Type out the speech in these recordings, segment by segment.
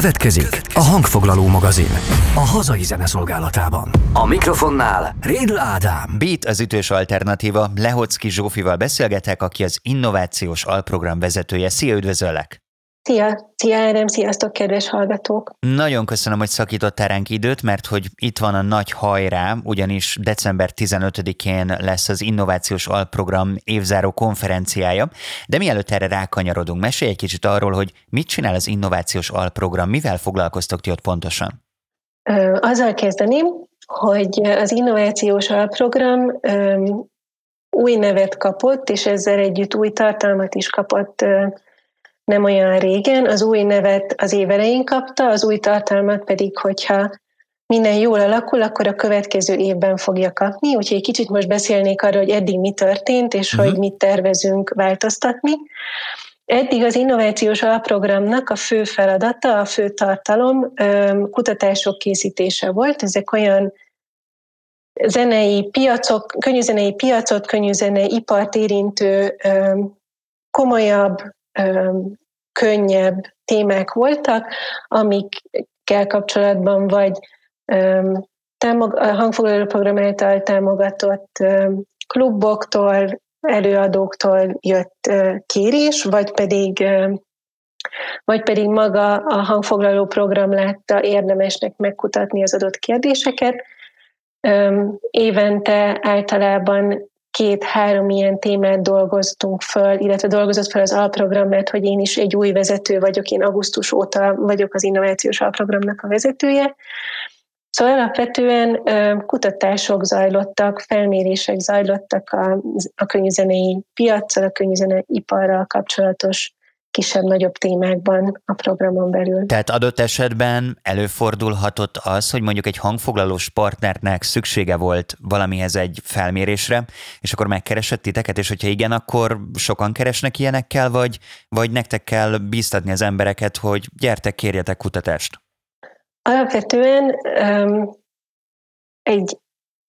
Következik a hangfoglaló magazin. A hazai zeneszolgálatában. A mikrofonnál Rédl Ádám. Beat az ütős alternatíva. Lehocki Zsófival beszélgetek, aki az innovációs alprogram vezetője. Szia, üdvözöllek! Szia, szia Ádám, sziasztok kedves hallgatók! Nagyon köszönöm, hogy szakítottál ránk időt, mert hogy itt van a nagy hajrá, ugyanis december 15-én lesz az Innovációs Alprogram évzáró konferenciája, de mielőtt erre rákanyarodunk, mesélj egy kicsit arról, hogy mit csinál az Innovációs Alprogram, mivel foglalkoztok ti ott pontosan? Azzal kezdeném, hogy az Innovációs Alprogram új nevet kapott, és ezzel együtt új tartalmat is kapott nem olyan régen. Az új nevet az év elején kapta, az új tartalmat pedig, hogyha minden jól alakul, akkor a következő évben fogja kapni. Úgyhogy egy kicsit most beszélnék arról, hogy eddig mi történt, és uh-huh. hogy mit tervezünk változtatni. Eddig az innovációs alprogramnak a fő feladata, a fő tartalom kutatások készítése volt. Ezek olyan zenei piacok, könnyűzenei piacot, könnyűzenei ipart érintő komolyabb könnyebb témák voltak, amikkel kapcsolatban vagy támog, hangfoglaló program által támogatott kluboktól, előadóktól jött kérés, vagy pedig vagy pedig maga a hangfoglaló program látta érdemesnek megkutatni az adott kérdéseket. Évente általában két-három ilyen témát dolgoztunk föl, illetve dolgozott fel az alprogram, mert hogy én is egy új vezető vagyok, én augusztus óta vagyok az innovációs alprogramnak a vezetője. Szóval alapvetően kutatások zajlottak, felmérések zajlottak a, a könyvzenei piacsal, a könyvzenei iparral kapcsolatos kisebb-nagyobb témákban a programon belül. Tehát adott esetben előfordulhatott az, hogy mondjuk egy hangfoglalós partnernek szüksége volt valamihez egy felmérésre, és akkor megkeresett titeket, és hogyha igen, akkor sokan keresnek ilyenekkel, vagy, vagy nektek kell bíztatni az embereket, hogy gyertek, kérjetek kutatást? Alapvetően um, egy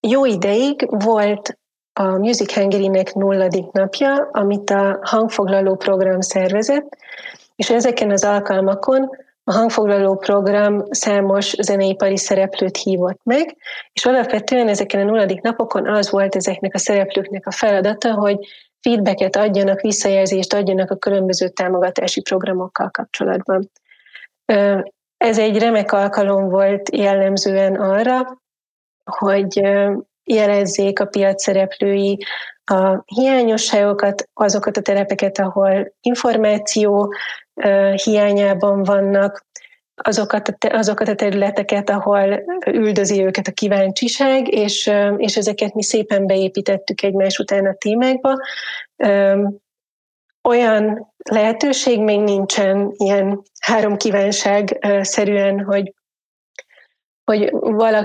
jó ideig volt a Music Hungary-nek nulladik napja, amit a hangfoglaló program szervezett, és ezeken az alkalmakon a hangfoglaló program számos zeneipari szereplőt hívott meg, és alapvetően ezeken a nulladik napokon az volt ezeknek a szereplőknek a feladata, hogy feedbacket adjanak, visszajelzést adjanak a különböző támogatási programokkal kapcsolatban. Ez egy remek alkalom volt jellemzően arra, hogy jelezzék a piac szereplői a hiányosságokat, azokat a terepeket, ahol információ hiányában vannak, azokat a, azokat a területeket, ahol üldözi őket a kíváncsiság, és, és ezeket mi szépen beépítettük egymás után a témákba. Olyan lehetőség még nincsen ilyen három kívánság szerűen, hogy hogy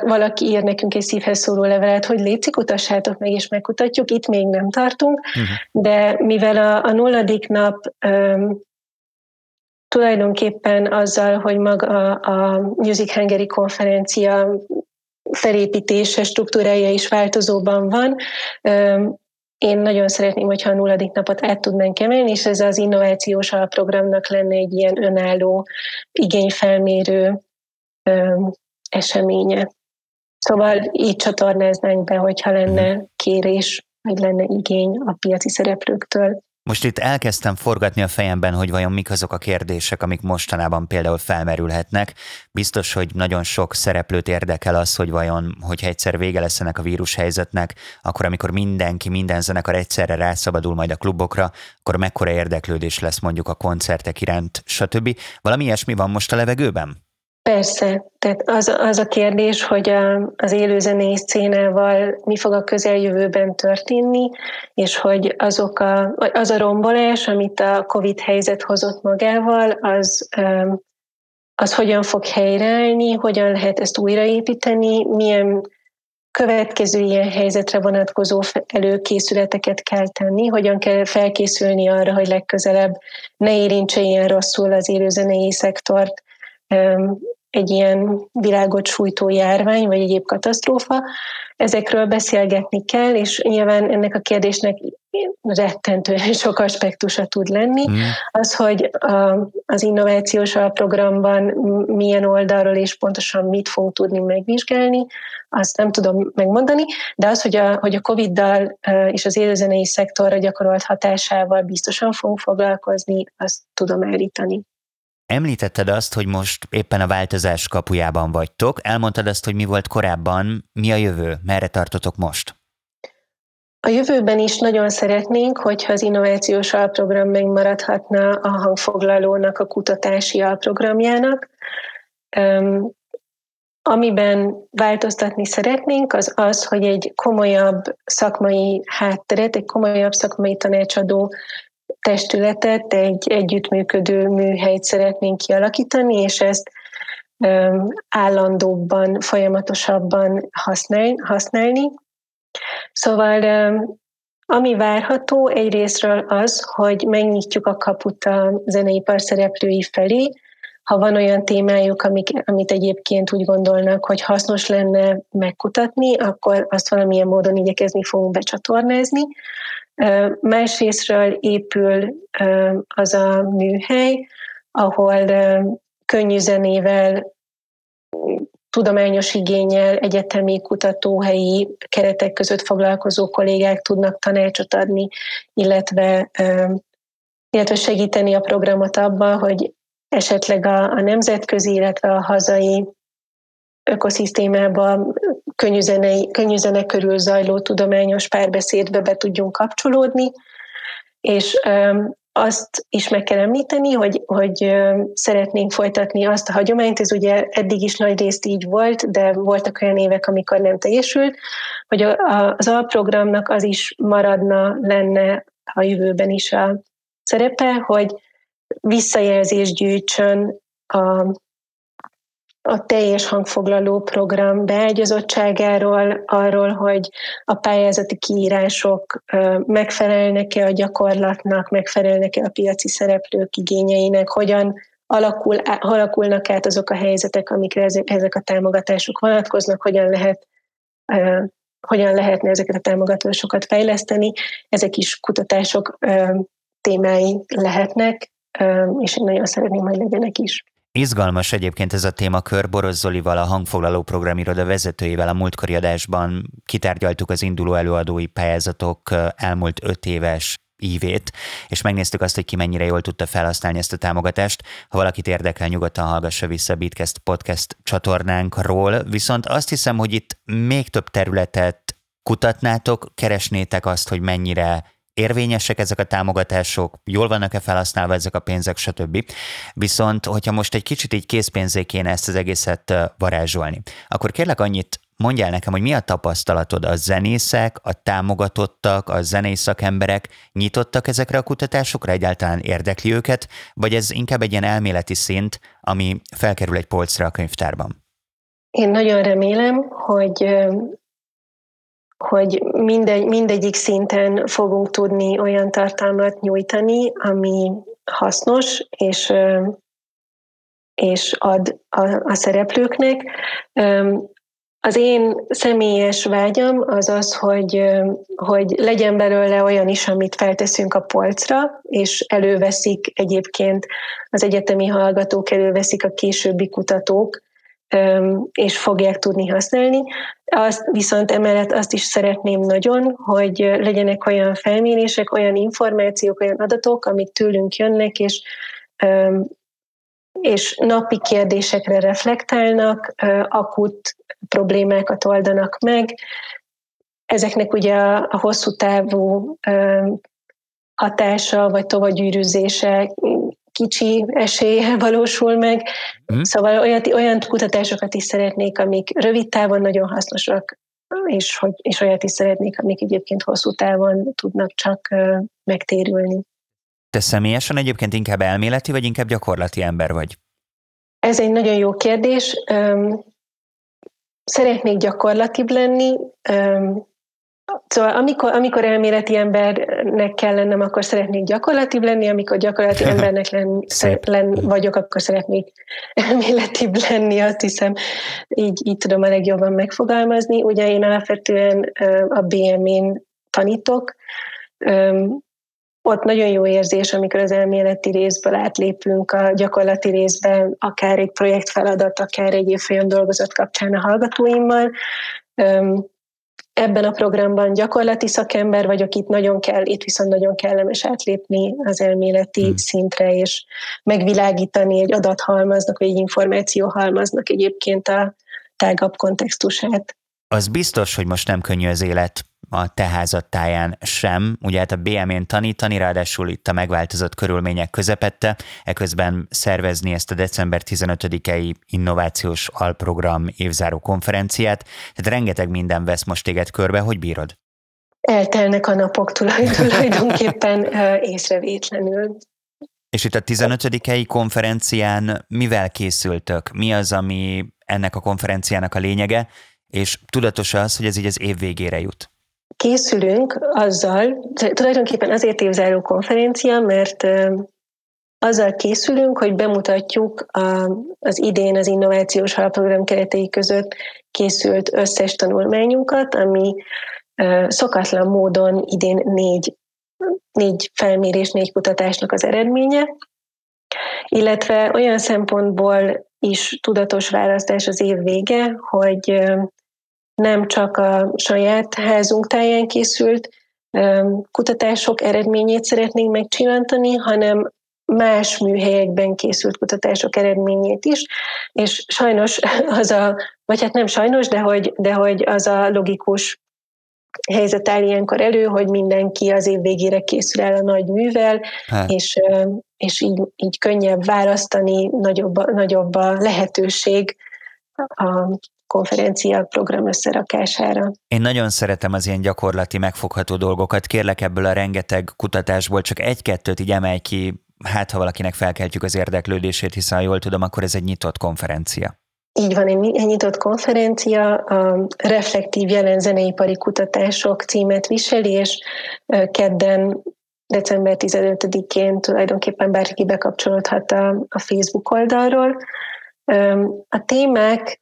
valaki ír nekünk egy szívhez szóló levelet, hogy létszik, utassátok meg, és megkutatjuk. Itt még nem tartunk, uh-huh. de mivel a, a nulladik nap um, tulajdonképpen azzal, hogy maga a, a Music Hungary konferencia felépítése, struktúrája is változóban van, um, én nagyon szeretném, hogyha a nulladik napot át tudnánk emelni, és ez az innovációs alprogramnak lenne egy ilyen önálló, igényfelmérő eseménye. Szóval így csatornáznánk be, hogyha lenne kérés, vagy lenne igény a piaci szereplőktől. Most itt elkezdtem forgatni a fejemben, hogy vajon mik azok a kérdések, amik mostanában például felmerülhetnek. Biztos, hogy nagyon sok szereplőt érdekel az, hogy vajon, hogyha egyszer vége lesz ennek a vírushelyzetnek, akkor amikor mindenki, minden zenekar egyszerre rászabadul majd a klubokra, akkor mekkora érdeklődés lesz mondjuk a koncertek iránt, stb. Valami ilyesmi van most a levegőben? Persze, tehát az, az a kérdés, hogy a, az élőzenei szcénával mi fog a közeljövőben történni, és hogy azok a, az a rombolás, amit a Covid helyzet hozott magával, az, az hogyan fog helyreállni, hogyan lehet ezt újraépíteni, milyen következő ilyen helyzetre vonatkozó előkészületeket kell tenni, hogyan kell felkészülni arra, hogy legközelebb ne érintse ilyen rosszul az élőzenei szektort, egy ilyen világot sújtó járvány, vagy egyéb katasztrófa. Ezekről beszélgetni kell, és nyilván ennek a kérdésnek rettentően sok aspektusa tud lenni. Mm. Az, hogy a, az innovációs alprogramban milyen oldalról és pontosan mit fogunk tudni megvizsgálni, azt nem tudom megmondani, de az, hogy a, hogy a COVID-dal és az élőzenei szektorra gyakorolt hatásával biztosan fogunk foglalkozni, azt tudom állítani. Említetted azt, hogy most éppen a változás kapujában vagytok. Elmondtad azt, hogy mi volt korábban. Mi a jövő? Merre tartotok most? A jövőben is nagyon szeretnénk, hogyha az innovációs alprogram megmaradhatna a hangfoglalónak a kutatási alprogramjának. Amiben változtatni szeretnénk, az az, hogy egy komolyabb szakmai hátteret, egy komolyabb szakmai tanácsadó testületet, egy együttműködő műhelyt szeretnénk kialakítani, és ezt állandóbban, folyamatosabban használni. Szóval ami várható egyrésztről az, hogy megnyitjuk a kaput a zeneipar szereplői felé, ha van olyan témájuk, amik, amit egyébként úgy gondolnak, hogy hasznos lenne megkutatni, akkor azt valamilyen módon igyekezni fogunk becsatornázni. Másrésztről épül az a műhely, ahol könnyű zenével, tudományos igényel, egyetemi kutatóhelyi keretek között foglalkozó kollégák tudnak tanácsot adni, illetve, illetve segíteni a programot abban, hogy esetleg a, a nemzetközi, illetve a hazai ökoszisztémában könnyű zene körül zajló tudományos párbeszédbe be tudjunk kapcsolódni, és azt is meg kell említeni, hogy, hogy szeretnénk folytatni azt a hagyományt, ez ugye eddig is nagy részt így volt, de voltak olyan évek, amikor nem teljesült, hogy az alprogramnak az is maradna, lenne a jövőben is a szerepe, hogy visszajelzést gyűjtsön a a teljes hangfoglaló program beágyazottságáról, arról, hogy a pályázati kiírások megfelelnek-e a gyakorlatnak, megfelelnek-e a piaci szereplők igényeinek, hogyan alakul, alakulnak át azok a helyzetek, amikre ezek a támogatások vonatkoznak, hogyan lehet hogyan lehetne ezeket a támogatásokat fejleszteni. Ezek is kutatások témái lehetnek, és nagyon szeretném, hogy legyenek is. Izgalmas egyébként ez a témakör. Boros Zolival, a hangfoglaló programiroda vezetőjével a múltkori adásban kitárgyaltuk az induló előadói pályázatok elmúlt öt éves ívét, és megnéztük azt, hogy ki mennyire jól tudta felhasználni ezt a támogatást. Ha valakit érdekel, nyugodtan hallgassa vissza a Beatcast podcast csatornánkról, viszont azt hiszem, hogy itt még több területet kutatnátok, keresnétek azt, hogy mennyire érvényesek ezek a támogatások, jól vannak-e felhasználva ezek a pénzek, stb. Viszont, hogyha most egy kicsit így készpénzé kéne ezt az egészet varázsolni, akkor kérlek annyit mondjál nekem, hogy mi a tapasztalatod a zenészek, a támogatottak, a zenész szakemberek nyitottak ezekre a kutatásokra, egyáltalán érdekli őket, vagy ez inkább egy ilyen elméleti szint, ami felkerül egy polcra a könyvtárban? Én nagyon remélem, hogy hogy mindegy, mindegyik szinten fogunk tudni olyan tartalmat nyújtani, ami hasznos, és, és ad a, a szereplőknek. Az én személyes vágyam az az, hogy, hogy legyen belőle olyan is, amit felteszünk a polcra, és előveszik egyébként az egyetemi hallgatók, előveszik a későbbi kutatók, és fogják tudni használni. Azt viszont emellett azt is szeretném nagyon, hogy legyenek olyan felmérések, olyan információk, olyan adatok, amik tőlünk jönnek, és és napi kérdésekre reflektálnak, akut problémákat oldanak meg. Ezeknek ugye a, hosszú távú hatása vagy tovagyűrűzése kicsi esélye valósul meg. Mm. Szóval olyan, olyan kutatásokat is szeretnék, amik rövid távon nagyon hasznosak, és, hogy, és olyat is szeretnék, amik egyébként hosszú távon tudnak csak uh, megtérülni. Te személyesen egyébként inkább elméleti, vagy inkább gyakorlati ember vagy? Ez egy nagyon jó kérdés. Um, szeretnék gyakorlatibb lenni, um, Szóval amikor, amikor elméleti embernek kell lennem, akkor szeretnék gyakorlatibb lenni, amikor gyakorlati embernek lenn, lenn, vagyok, akkor szeretnék elméletibb lenni, azt hiszem, így, így tudom a legjobban megfogalmazni. Ugye én alapvetően a BM-én tanítok, ott nagyon jó érzés, amikor az elméleti részből átlépünk a gyakorlati részben, akár egy projektfeladat, akár egy évfolyam dolgozat kapcsán a hallgatóimmal. Ebben a programban gyakorlati szakember vagyok, itt nagyon kell, itt viszont nagyon kellemes átlépni az elméleti hmm. szintre, és megvilágítani egy adathalmaznak, vagy egy információhalmaznak egyébként a tágabb kontextusát. Az biztos, hogy most nem könnyű az élet a te házattáján sem. Ugye hát a BM-én tanítani, ráadásul itt a megváltozott körülmények közepette, eközben szervezni ezt a december 15-i innovációs alprogram évzáró konferenciát. Tehát rengeteg minden vesz most téged körbe, hogy bírod? Eltelnek a napok tulajdonképpen észrevétlenül. És itt a 15 konferencián mivel készültök? Mi az, ami ennek a konferenciának a lényege, és tudatos az, hogy ez így az év végére jut? Készülünk azzal, tulajdonképpen azért évzáró konferencia, mert azzal készülünk, hogy bemutatjuk a, az idén az innovációs alprogram keretei között készült összes tanulmányunkat, ami szokatlan módon idén négy, négy felmérés, négy kutatásnak az eredménye, illetve olyan szempontból is tudatos választás az év vége, hogy nem csak a saját házunk táján készült kutatások eredményét szeretnénk megcsillantani, hanem más műhelyekben készült kutatások eredményét is, és sajnos az a, vagy hát nem sajnos, de hogy, de hogy az a logikus helyzet áll ilyenkor elő, hogy mindenki az év végére készül el a nagy művel, hát. és, és így, így könnyebb választani, nagyobb, nagyobb a lehetőség a konferencia program összerakására. Én nagyon szeretem az ilyen gyakorlati, megfogható dolgokat. Kérlek ebből a rengeteg kutatásból csak egy-kettőt így emelj ki, hát ha valakinek felkeltjük az érdeklődését, hiszen jól tudom, akkor ez egy nyitott konferencia. Így van, egy nyitott konferencia, a Reflektív jelen zeneipari kutatások címet viseli, és kedden december 15-én tulajdonképpen bárki bekapcsolódhat a, a Facebook oldalról. A témák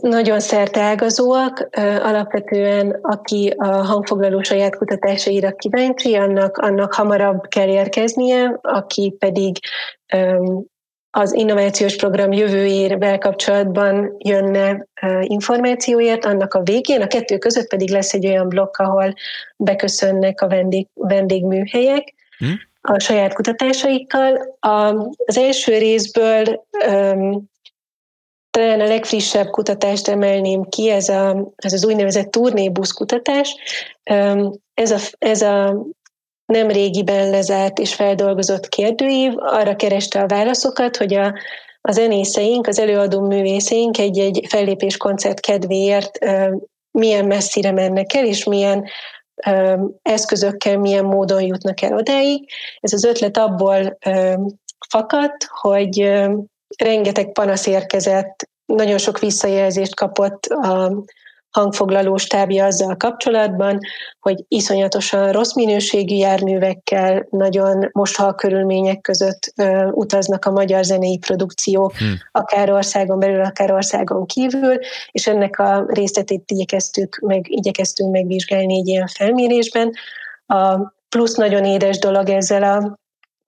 nagyon szerteágazóak. Alapvetően, aki a hangfoglaló saját kutatásaira kíváncsi, annak, annak hamarabb kell érkeznie, aki pedig az innovációs program jövőjével kapcsolatban jönne információért, annak a végén, a kettő között pedig lesz egy olyan blokk, ahol beköszönnek a vendég, vendégműhelyek hmm. a saját kutatásaikkal. Az első részből talán a legfrissebb kutatást emelném ki, ez, a, ez az úgynevezett turnébusz kutatás. Ez a, ez a nem régiben lezárt és feldolgozott kérdőív arra kereste a válaszokat, hogy a, a zenészeink, az előadó művészeink egy-egy fellépés koncert kedvéért milyen messzire mennek el, és milyen eszközökkel, milyen módon jutnak el odáig. Ez az ötlet abból fakadt, hogy rengeteg panasz érkezett, nagyon sok visszajelzést kapott a hangfoglaló stábja azzal kapcsolatban, hogy iszonyatosan rossz minőségű járművekkel, nagyon mostoha körülmények között ö, utaznak a magyar zenei produkciók, hmm. akár országon belül, akár országon kívül, és ennek a részletét igyekeztük meg, igyekeztünk megvizsgálni egy ilyen felmérésben. A plusz nagyon édes dolog ezzel a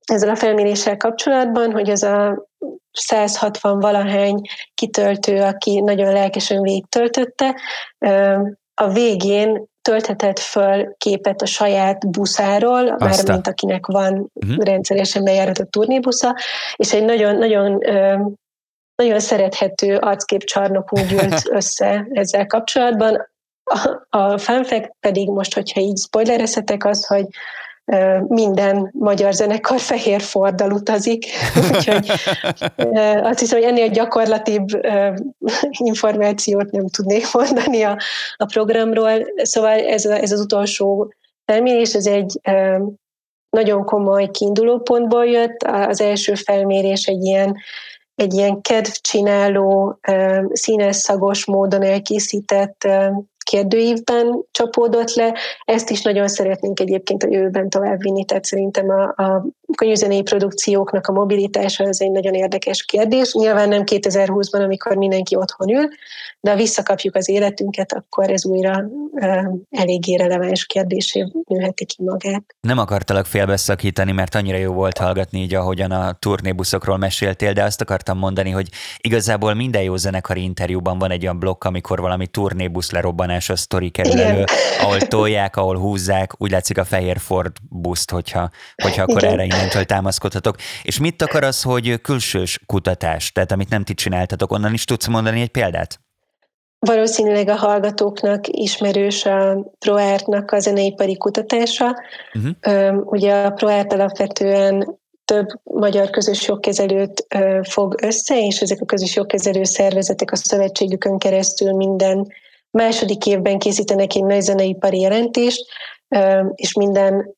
ezzel a felméréssel kapcsolatban, hogy az a 160 valahány kitöltő, aki nagyon lelkesen végigtöltötte, a végén tölthetett föl képet a saját buszáról, már mint akinek van uh-huh. rendszeresen bejáratott turnébusza, és egy nagyon, nagyon nagyon szerethető arcképcsarnokunk gyűlt össze ezzel kapcsolatban. A, a fanfact pedig most, hogyha így spoilerezhetek az, hogy minden magyar zenekar fehér Forddal utazik, úgyhogy azt hiszem, hogy ennél gyakorlatibb információt nem tudnék mondani a, a programról. Szóval ez, ez az utolsó felmérés, ez egy nagyon komoly kiinduló pontból jött. Az első felmérés egy ilyen egy ilyen kedvcsináló, színes, szagos módon elkészített kérdőívben csapódott le. Ezt is nagyon szeretnénk egyébként a jövőben továbbvinni, tehát szerintem a, a könyvzenei produkcióknak a mobilitása ez egy nagyon érdekes kérdés. Nyilván nem 2020-ban, amikor mindenki otthon ül, de ha visszakapjuk az életünket, akkor ez újra eléggé releváns kérdésé nőheti ki magát. Nem akartalak félbeszakítani, mert annyira jó volt hallgatni így, ahogyan a turnébuszokról meséltél, de azt akartam mondani, hogy igazából minden jó zenekari interjúban van egy olyan blokk, amikor valami turnébusz lerobbanása sztori kerül elő, ahol tolják, ahol húzzák, úgy látszik a fehér Ford buszt, hogyha, hogyha akkor Igen. erre innentől támaszkodhatok. És mit akar az, hogy külsős kutatás, tehát amit nem ti csináltatok, onnan is tudsz mondani egy példát? Valószínűleg a hallgatóknak ismerős a ProArt-nak a zeneipari kutatása. Uh-huh. Ugye a ProArt alapvetően több magyar közös jogkezelőt fog össze, és ezek a közös jogkezelő szervezetek a szövetségükön keresztül minden második évben készítenek egy nagy zeneipari jelentést, és minden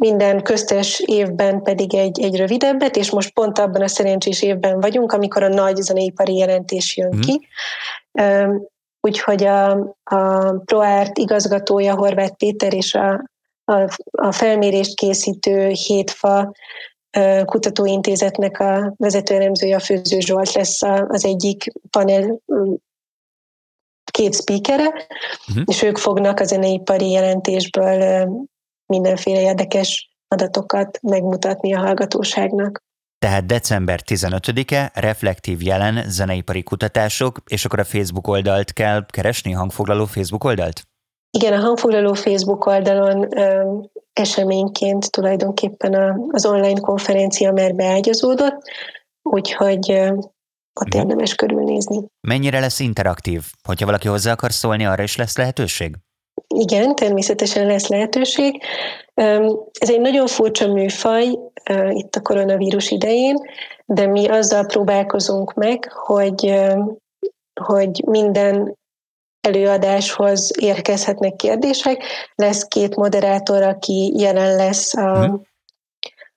minden köztes évben pedig egy, egy rövidebbet, és most pont abban a szerencsés évben vagyunk, amikor a nagy zeneipari jelentés jön mm. ki. Úgyhogy a, a ProArt igazgatója Horváth Péter és a, a, a felmérést készítő Hétfa kutatóintézetnek a vezetőelemzője, a Főző Zsolt lesz az egyik panel két speakere, uh-huh. és ők fognak a zeneipari jelentésből mindenféle érdekes adatokat megmutatni a hallgatóságnak. Tehát december 15-e, reflektív jelen, zeneipari kutatások, és akkor a Facebook oldalt kell keresni, hangfoglaló Facebook oldalt? Igen, a hangfoglaló Facebook oldalon ö, eseményként tulajdonképpen a, az online konferencia már beágyazódott, úgyhogy ö, ott mhm. érdemes körülnézni. Mennyire lesz interaktív? Hogyha valaki hozzá akar szólni, arra is lesz lehetőség? Igen, természetesen lesz lehetőség. Ez egy nagyon furcsa műfaj itt a koronavírus idején, de mi azzal próbálkozunk meg, hogy, hogy minden előadáshoz érkezhetnek kérdések. Lesz két moderátor, aki jelen lesz a, mhm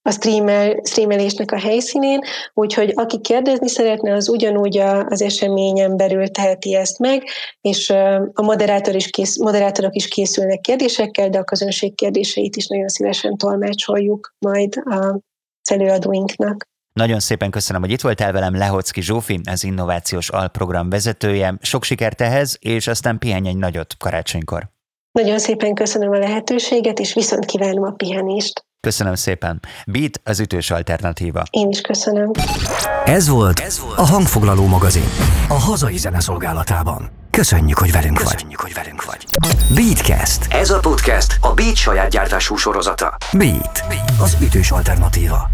a streamel, streamelésnek a helyszínén, úgyhogy aki kérdezni szeretne, az ugyanúgy az eseményen belül teheti ezt meg, és a moderátor is kész, moderátorok is készülnek kérdésekkel, de a közönség kérdéseit is nagyon szívesen tolmácsoljuk majd az előadóinknak. Nagyon szépen köszönöm, hogy itt voltál velem, Lehocki Zsófi, az Innovációs Alprogram vezetője. Sok sikert ehhez, és aztán pihenj egy nagyot karácsonykor. Nagyon szépen köszönöm a lehetőséget, és viszont kívánom a pihenést. Köszönöm szépen. Beat az ütős alternatíva. Én is köszönöm. Ez volt, Ez volt a Hangfoglaló magazin. A hazai zene szolgálatában. Köszönjük, hogy velünk Köszönjük, vagy. hogy velünk vagy. Beatcast. Ez a podcast a Beat saját gyártású sorozata. Beat. Beat. Az ütős alternatíva.